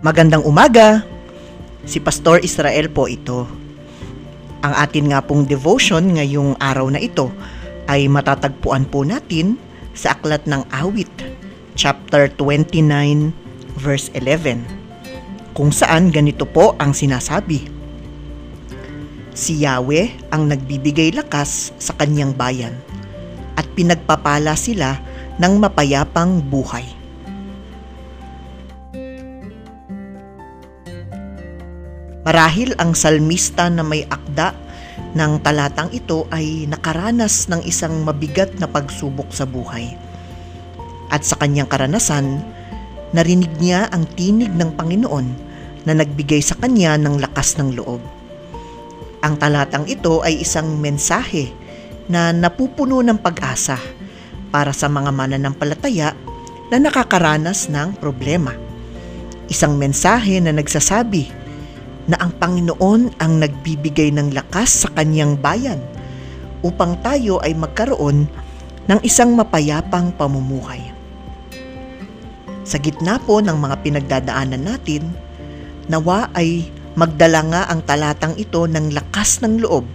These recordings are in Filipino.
Magandang umaga! Si Pastor Israel po ito. Ang atin nga pong devotion ngayong araw na ito ay matatagpuan po natin sa Aklat ng Awit, chapter 29, verse 11, kung saan ganito po ang sinasabi. Si Yahweh ang nagbibigay lakas sa kanyang bayan at pinagpapala sila ng mapayapang buhay. Marahil ang salmista na may akda ng talatang ito ay nakaranas ng isang mabigat na pagsubok sa buhay. At sa kanyang karanasan, narinig niya ang tinig ng Panginoon na nagbigay sa kanya ng lakas ng loob. Ang talatang ito ay isang mensahe na napupuno ng pag-asa para sa mga mananampalataya na nakakaranas ng problema. Isang mensahe na nagsasabi na ang Panginoon ang nagbibigay ng lakas sa kanyang bayan upang tayo ay magkaroon ng isang mapayapang pamumuhay. Sa gitna po ng mga pinagdadaanan natin, nawa ay magdala nga ang talatang ito ng lakas ng loob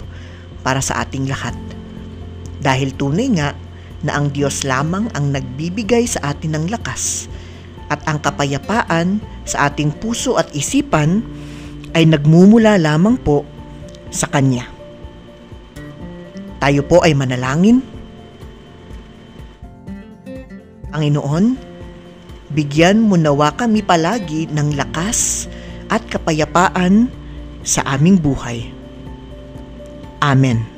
para sa ating lahat. Dahil tunay nga na ang Diyos lamang ang nagbibigay sa atin ng lakas at ang kapayapaan sa ating puso at isipan ay nagmumula lamang po sa Kanya. Tayo po ay manalangin. Panginoon, bigyan mo nawa kami palagi ng lakas at kapayapaan sa aming buhay. Amen.